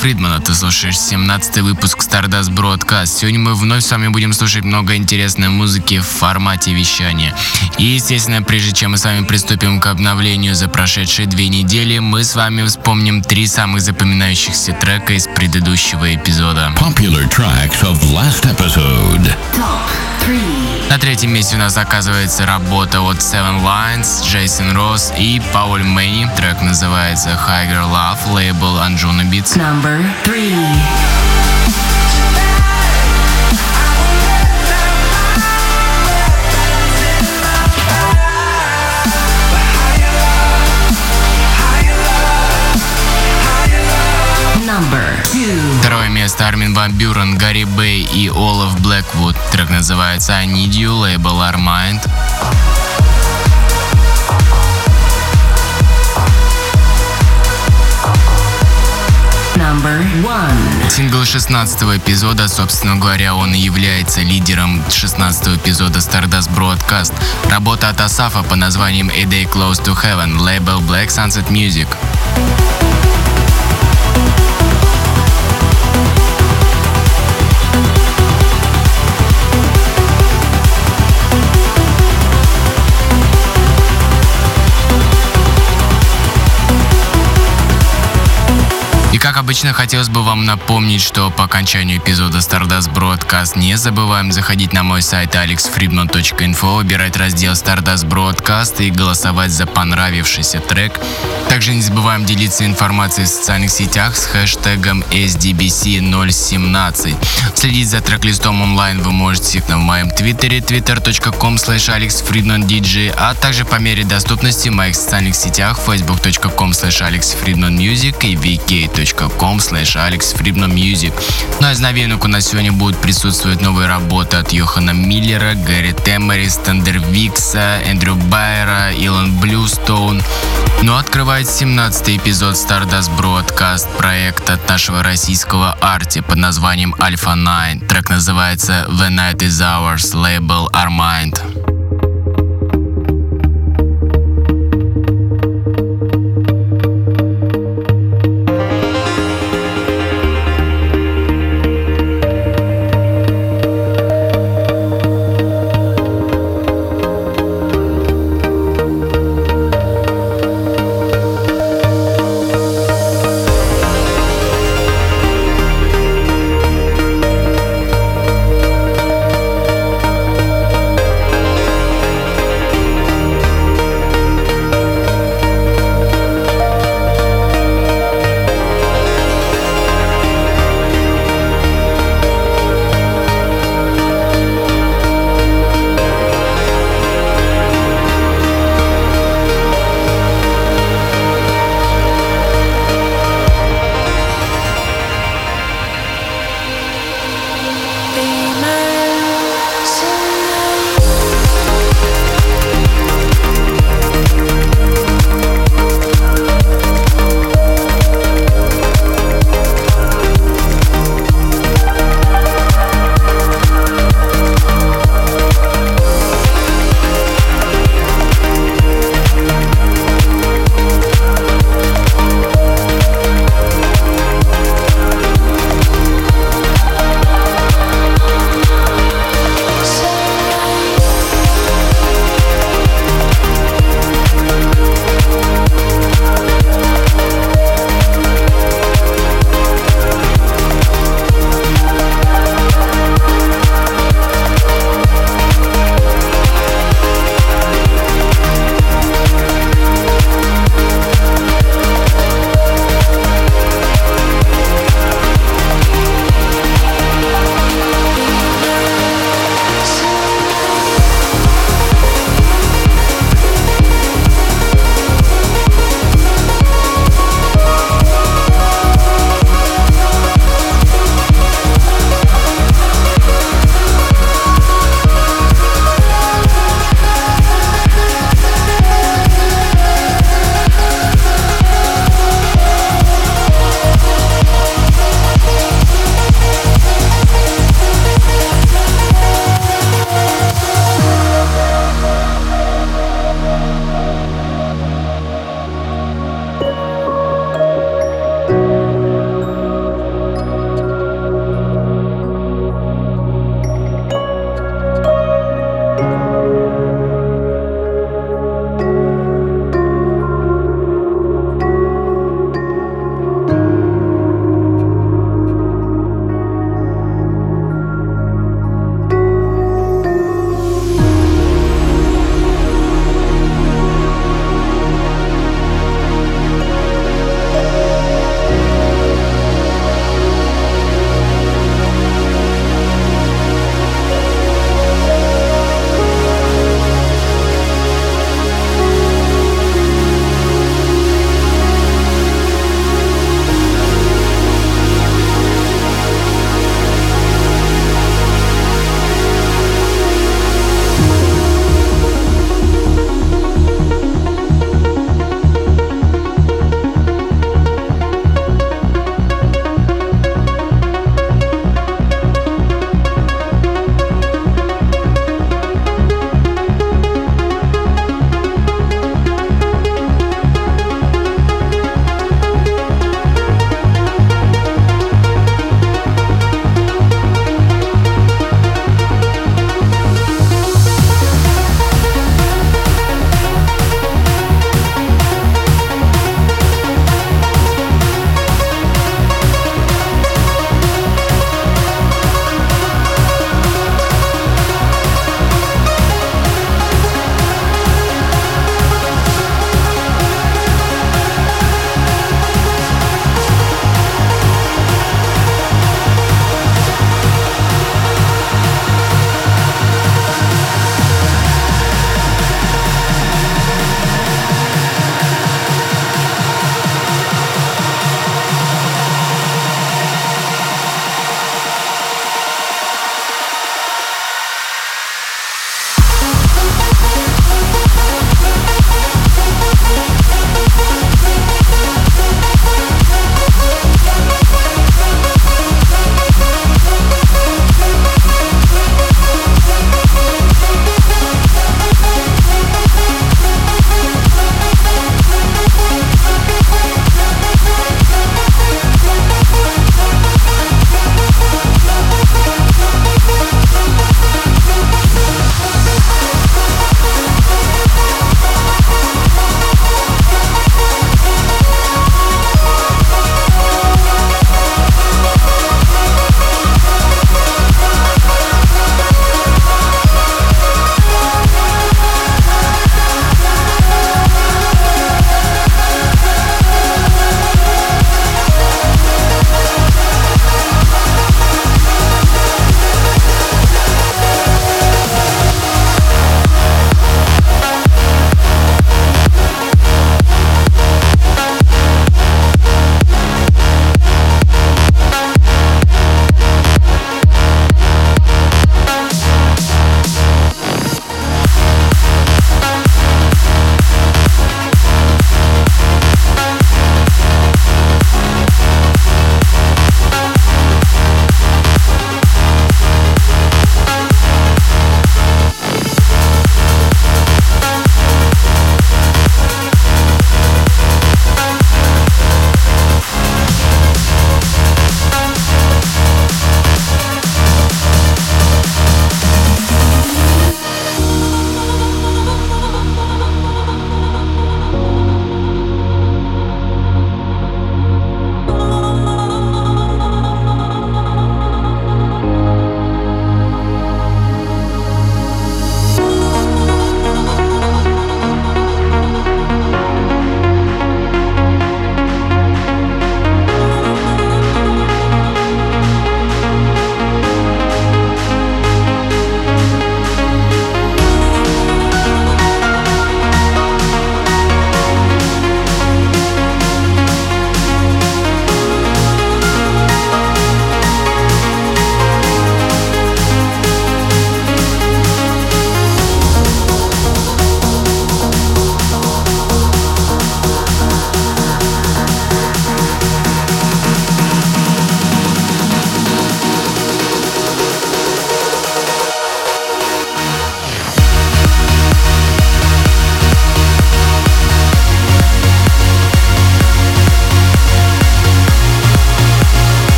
Привет, я Алекс Фридман, а ты слушаешь 17 выпуск Stardust Broadcast. Сегодня мы вновь с вами будем слушать много интересной музыки в формате вещания. И, естественно, прежде чем мы с вами приступим к обновлению за прошедшие две недели, мы с вами вспомним три самых запоминающихся трека из предыдущего эпизода. Popular tracks of last episode. На третьем месте у нас оказывается работа от Seven Lines, Джейсон Росс и Пауль Мэнни. Трек называется Higher Love, лейбл Anjuna Beats. Number three. Место Армин Ван Бюрен, Гарри Бэй и Олаф Блэквуд. Трек называется I Need You, лейбл Our Mind. Number one. Сингл 16 эпизода, собственно говоря, он и является лидером 16 эпизода Stardust Broadcast. Работа от Асафа по названием A Day Close to Heaven, лейбл Black Sunset Music. И как обычно, хотелось бы вам напомнить, что по окончанию эпизода Stardust Broadcast не забываем заходить на мой сайт alexfriedman.info, выбирать раздел Stardust Broadcast и голосовать за понравившийся трек. Также не забываем делиться информацией в социальных сетях с хэштегом SDBC017. Следить за трек-листом онлайн вы можете в моем твиттере twitter.com slash alexfriedmandj, а также по мере доступности в моих социальных сетях facebook.com slash alexfriedmanmusic и vk.com slash alexfriedmanmusic. Ну а из новинок у нас сегодня будут присутствовать новые работы от Йохана Миллера, Гэри Теммери, Стендер Викса, Эндрю Байера, Илан Блюстоун. Но открывает 17 эпизод Stardust Broadcast проект от нашего российского Arty под названием Alpha 9. Трек называется The Night Is Ours, лейбл Our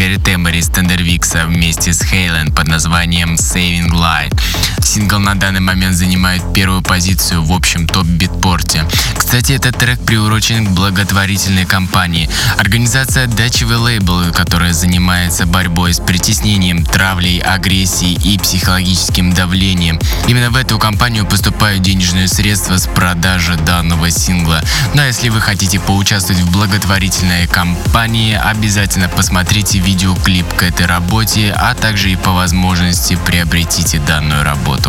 Гэри Тембери из Тендервикса вместе с Хейлен под названием Saving Light. Сингл на данный момент занимает первую позицию в общем топ-битпорте. Кстати, этот трек приурочен к благотворительной кампании. Организация Дачевый лейбл, которая занимается борьбой с притеснением, травлей, агрессией и психологическим давлением. Именно в эту кампанию поступают денежные средства с продажи данного сингла. Ну а если вы хотите поучаствовать в благотворительной кампании, обязательно посмотрите видеоклип к этой работе, а также и по возможности приобретите данную работу.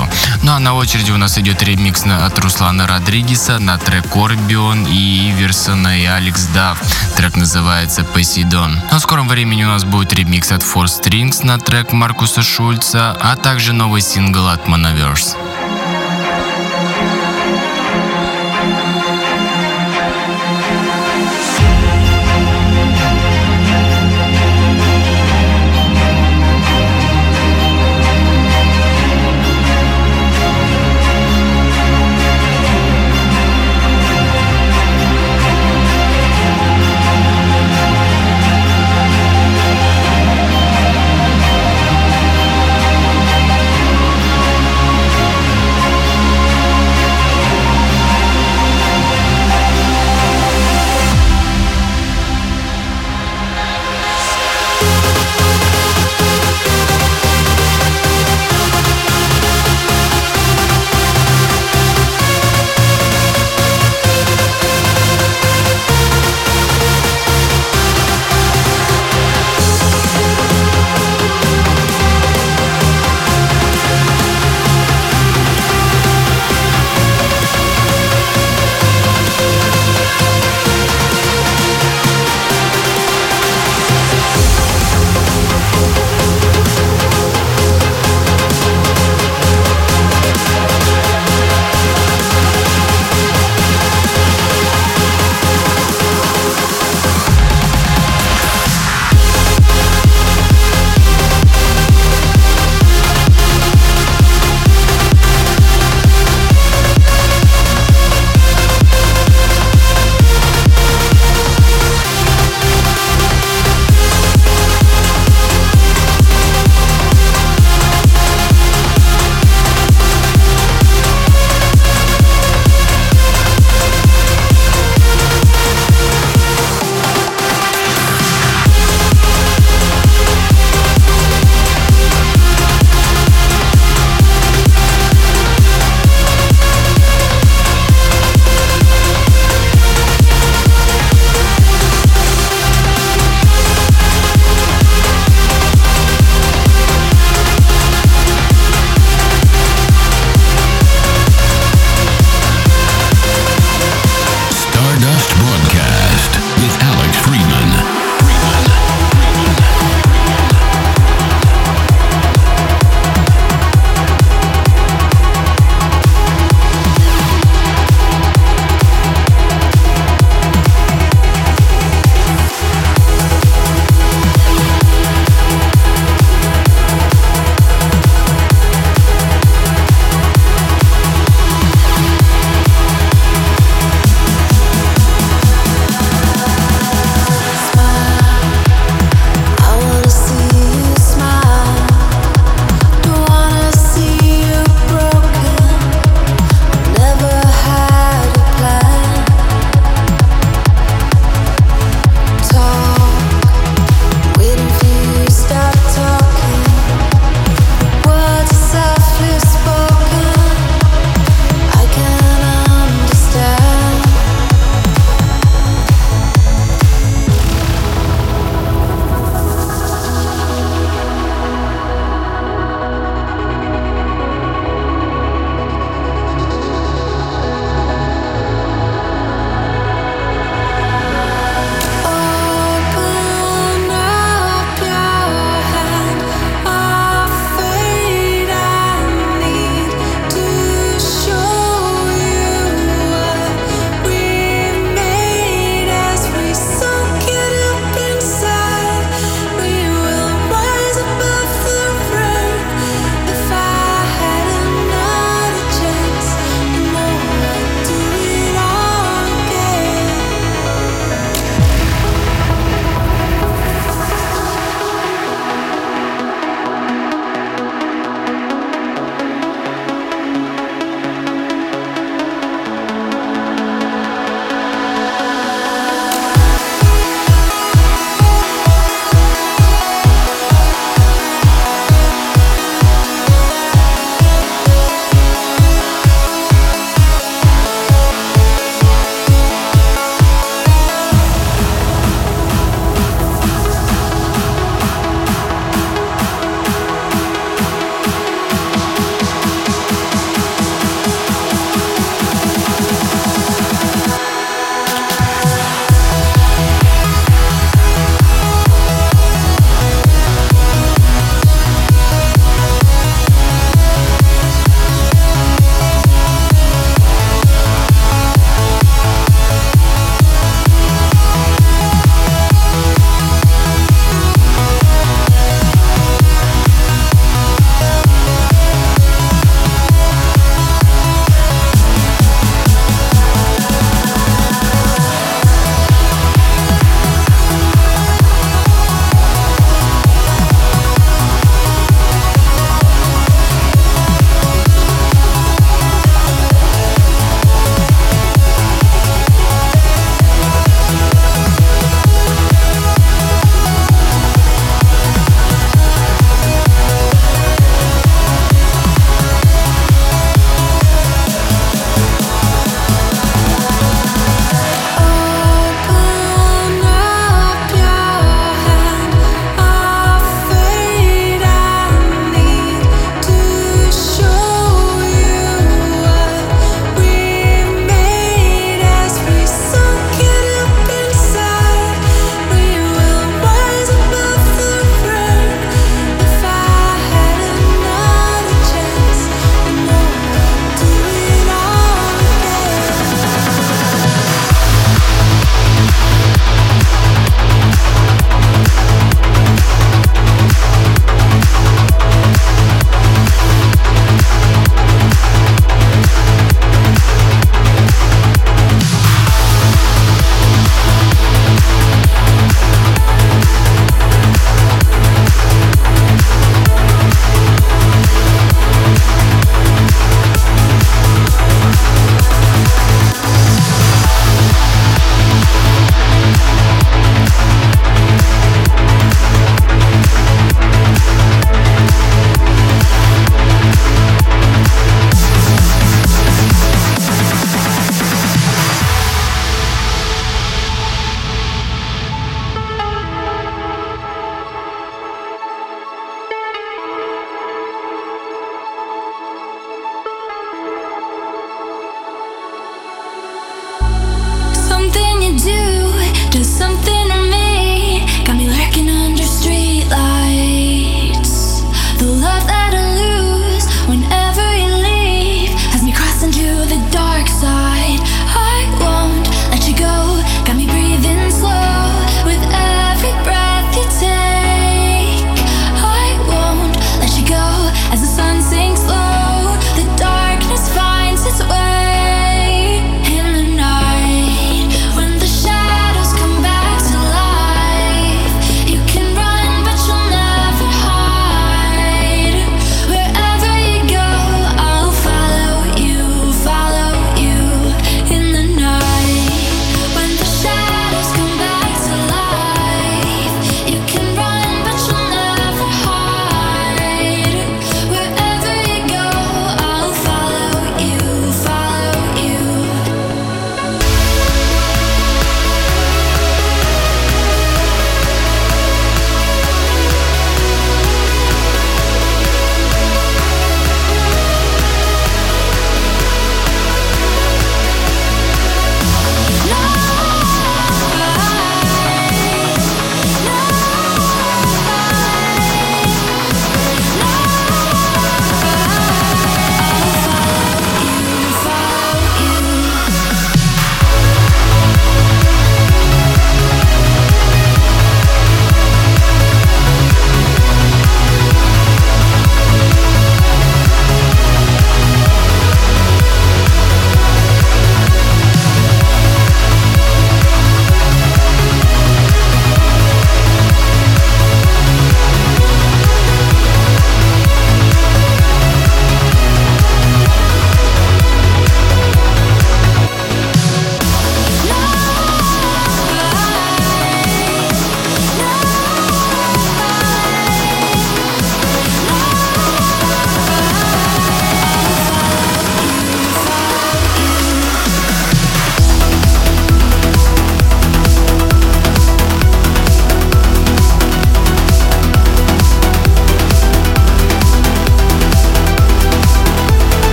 Ну а на очереди у нас идет ремикс от Руслана Родригеса на трек Корбион и Иверсона и Алекс Дав. Трек называется Посейдон. Но в скором времени у нас будет ремикс от Four Strings на трек Маркуса Шульца, а также новый сингл от Monoverse.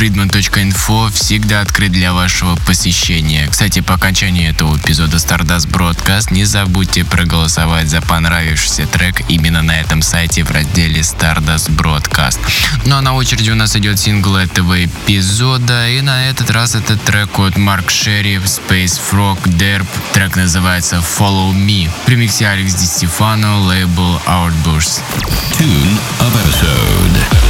Сайт alexfriedman.info всегда открыт для вашего посещения. Кстати, по окончании этого эпизода Stardust Broadcast не забудьте проголосовать за понравившийся трек именно на этом сайте в разделе Stardust Broadcast. Ну а на очереди у нас идет сингл этого эпизода, и на этот раз это трек от Марк Шерри, Space Frog, Derp. Трек называется Follow Me. В ремиксе Алекс Ди Стефано, лейбл Outburst. Tune of episode.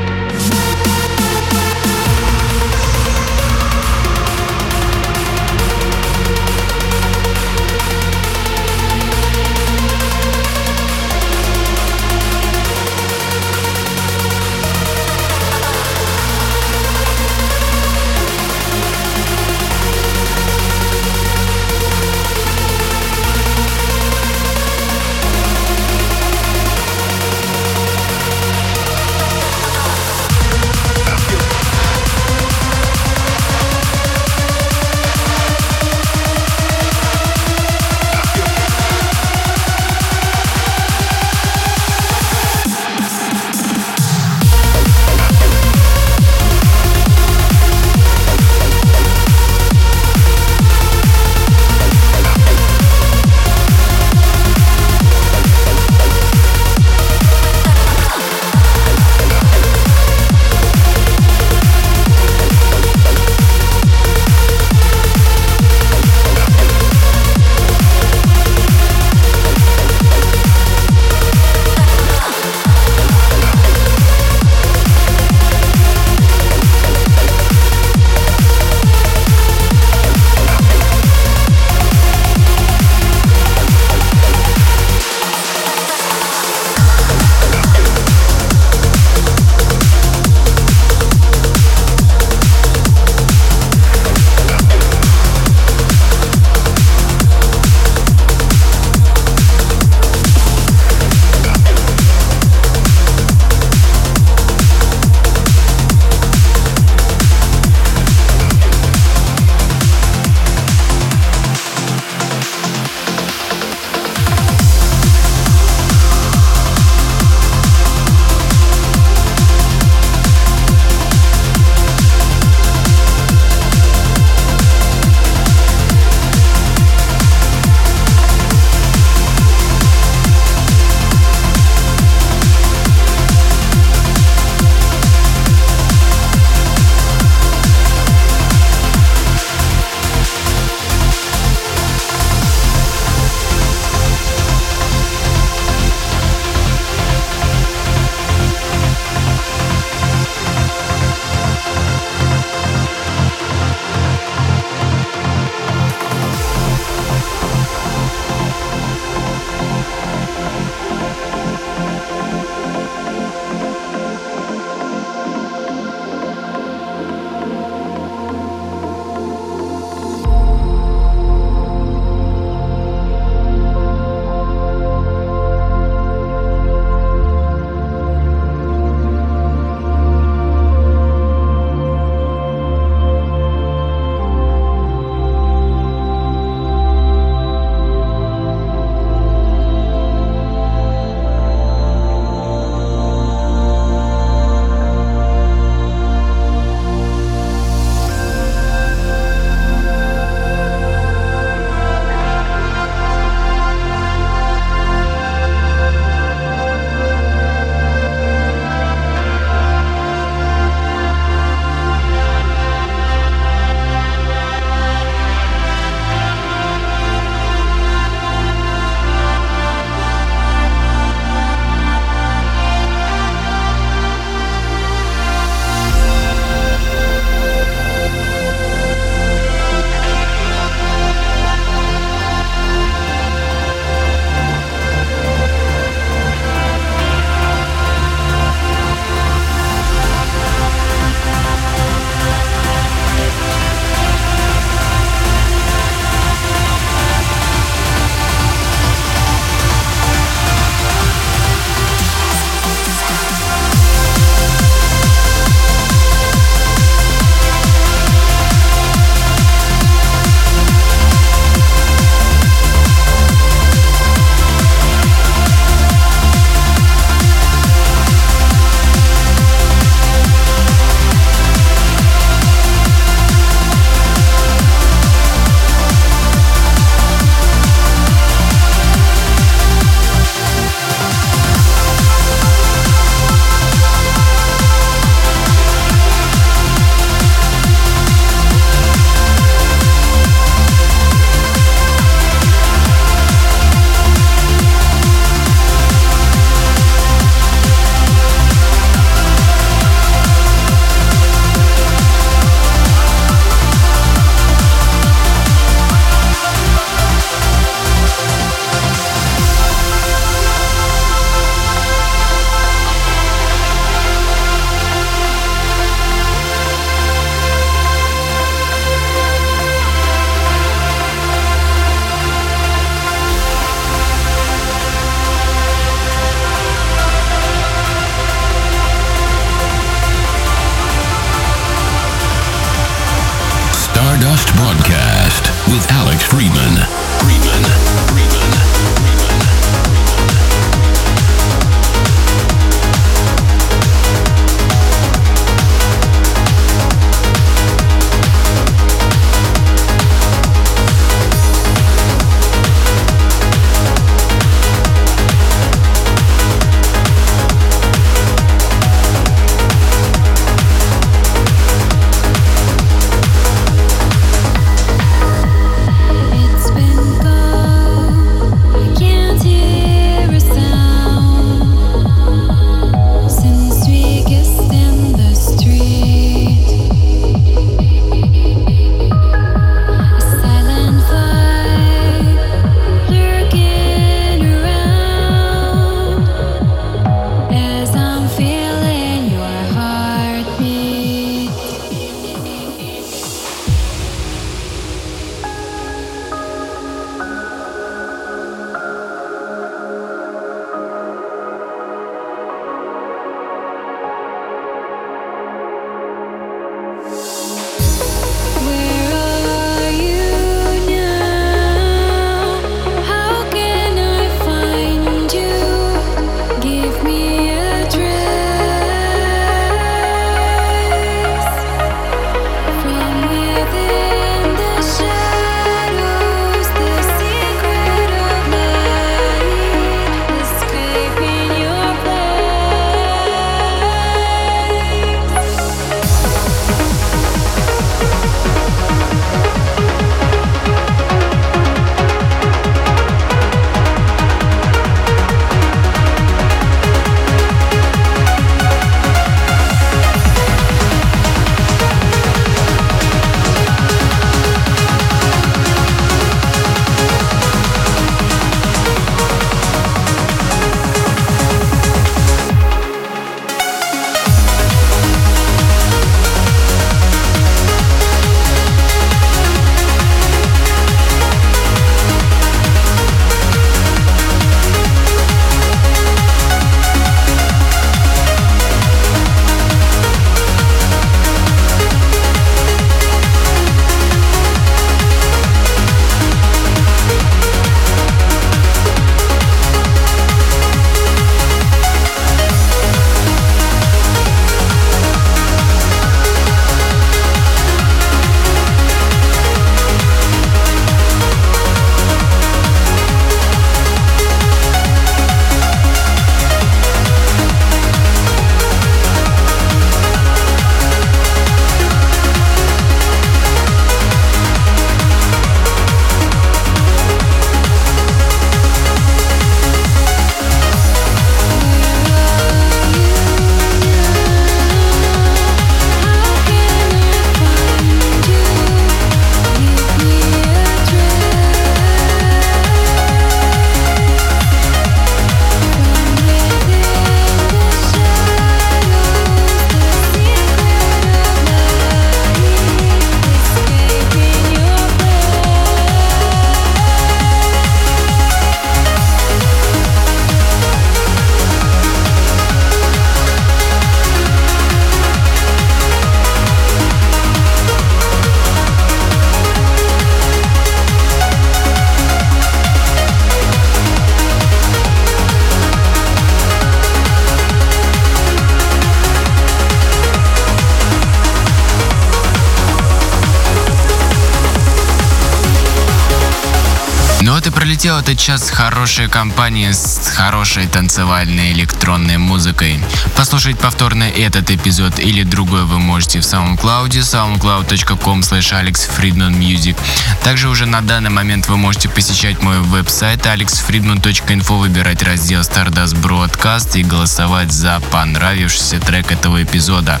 Пролетел этот час с хорошей компанией, с хорошей танцевальной электронной музыкой. Послушать повторно этот эпизод или другой вы можете в SoundCloud, soundcloud.com slash alexfriedmanmusic. Также уже на данный момент вы можете посещать мой веб-сайт alexfriedman.info, выбирать раздел Stardust Broadcast и голосовать за понравившийся трек этого эпизода.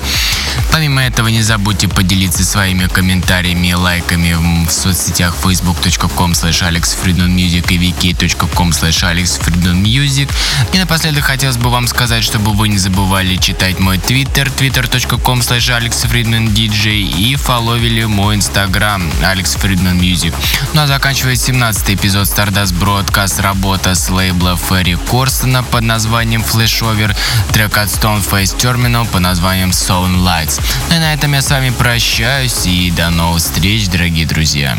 Помимо этого, не забудьте поделиться своими комментариями и лайками в соцсетях facebook.com slash alexfriedmanmusic и vk.com slash alexfriedmanmusic. И напоследок хотелось бы вам сказать, чтобы вы не забывали читать мой твиттер twitter.com slash alexfriedmandj и фоловили мой инстаграм alexfriedmanmusic. Ну а заканчивая 17 эпизод Stardust Broadcast работа с лейбла Ферри Корстона под названием Flashover, трек от Stoneface Terminal под названием Sound Lights. Ну и на этом я с вами прощаюсь и до новых встреч, дорогие друзья.